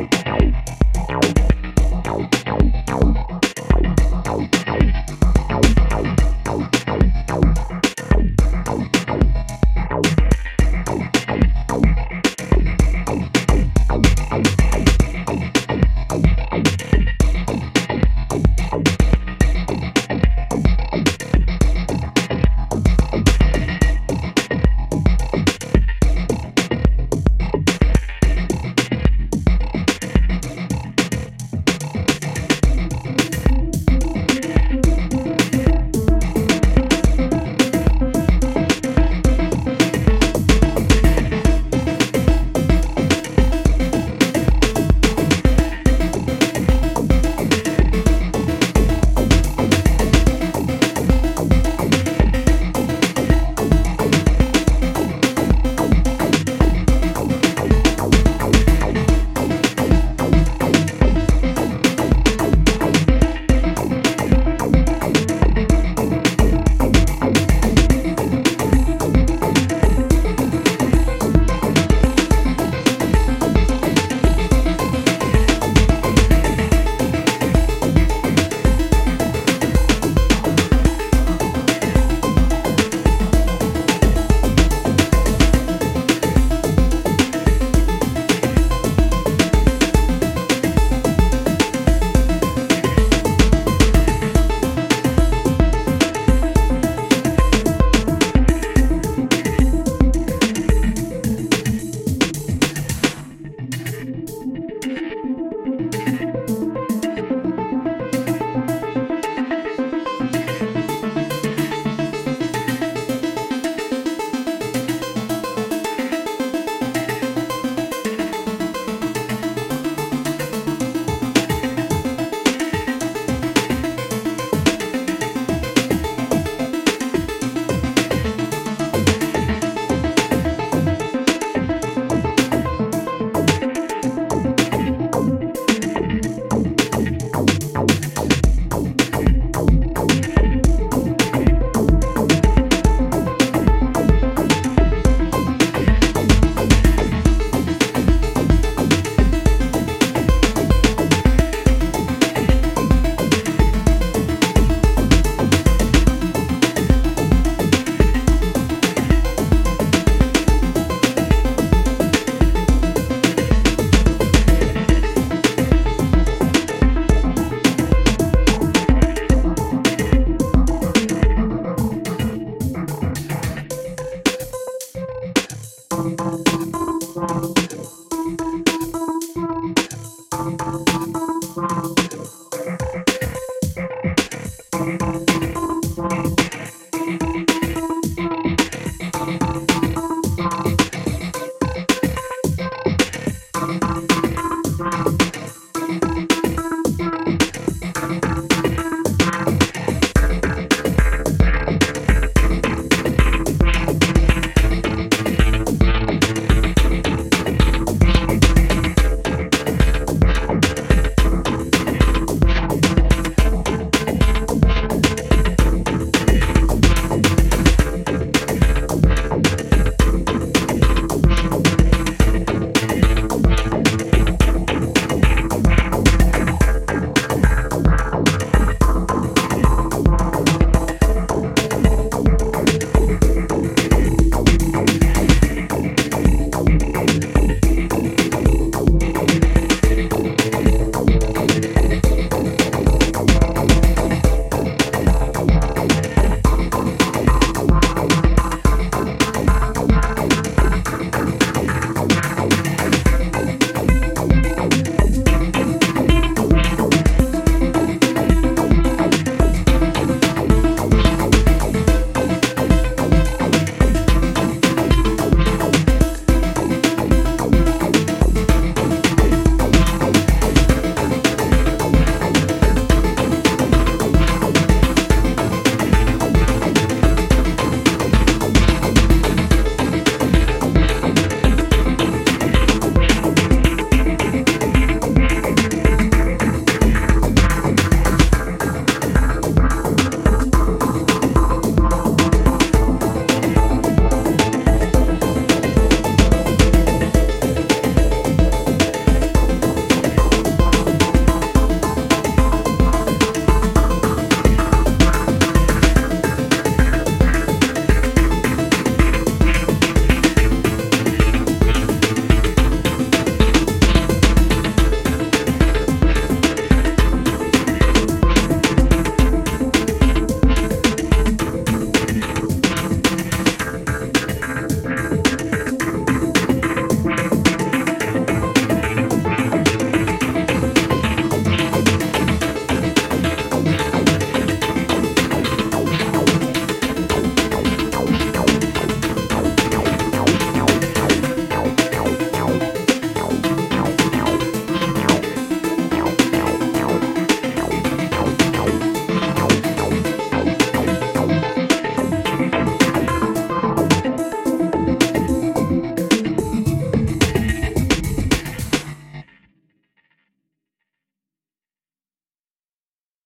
out.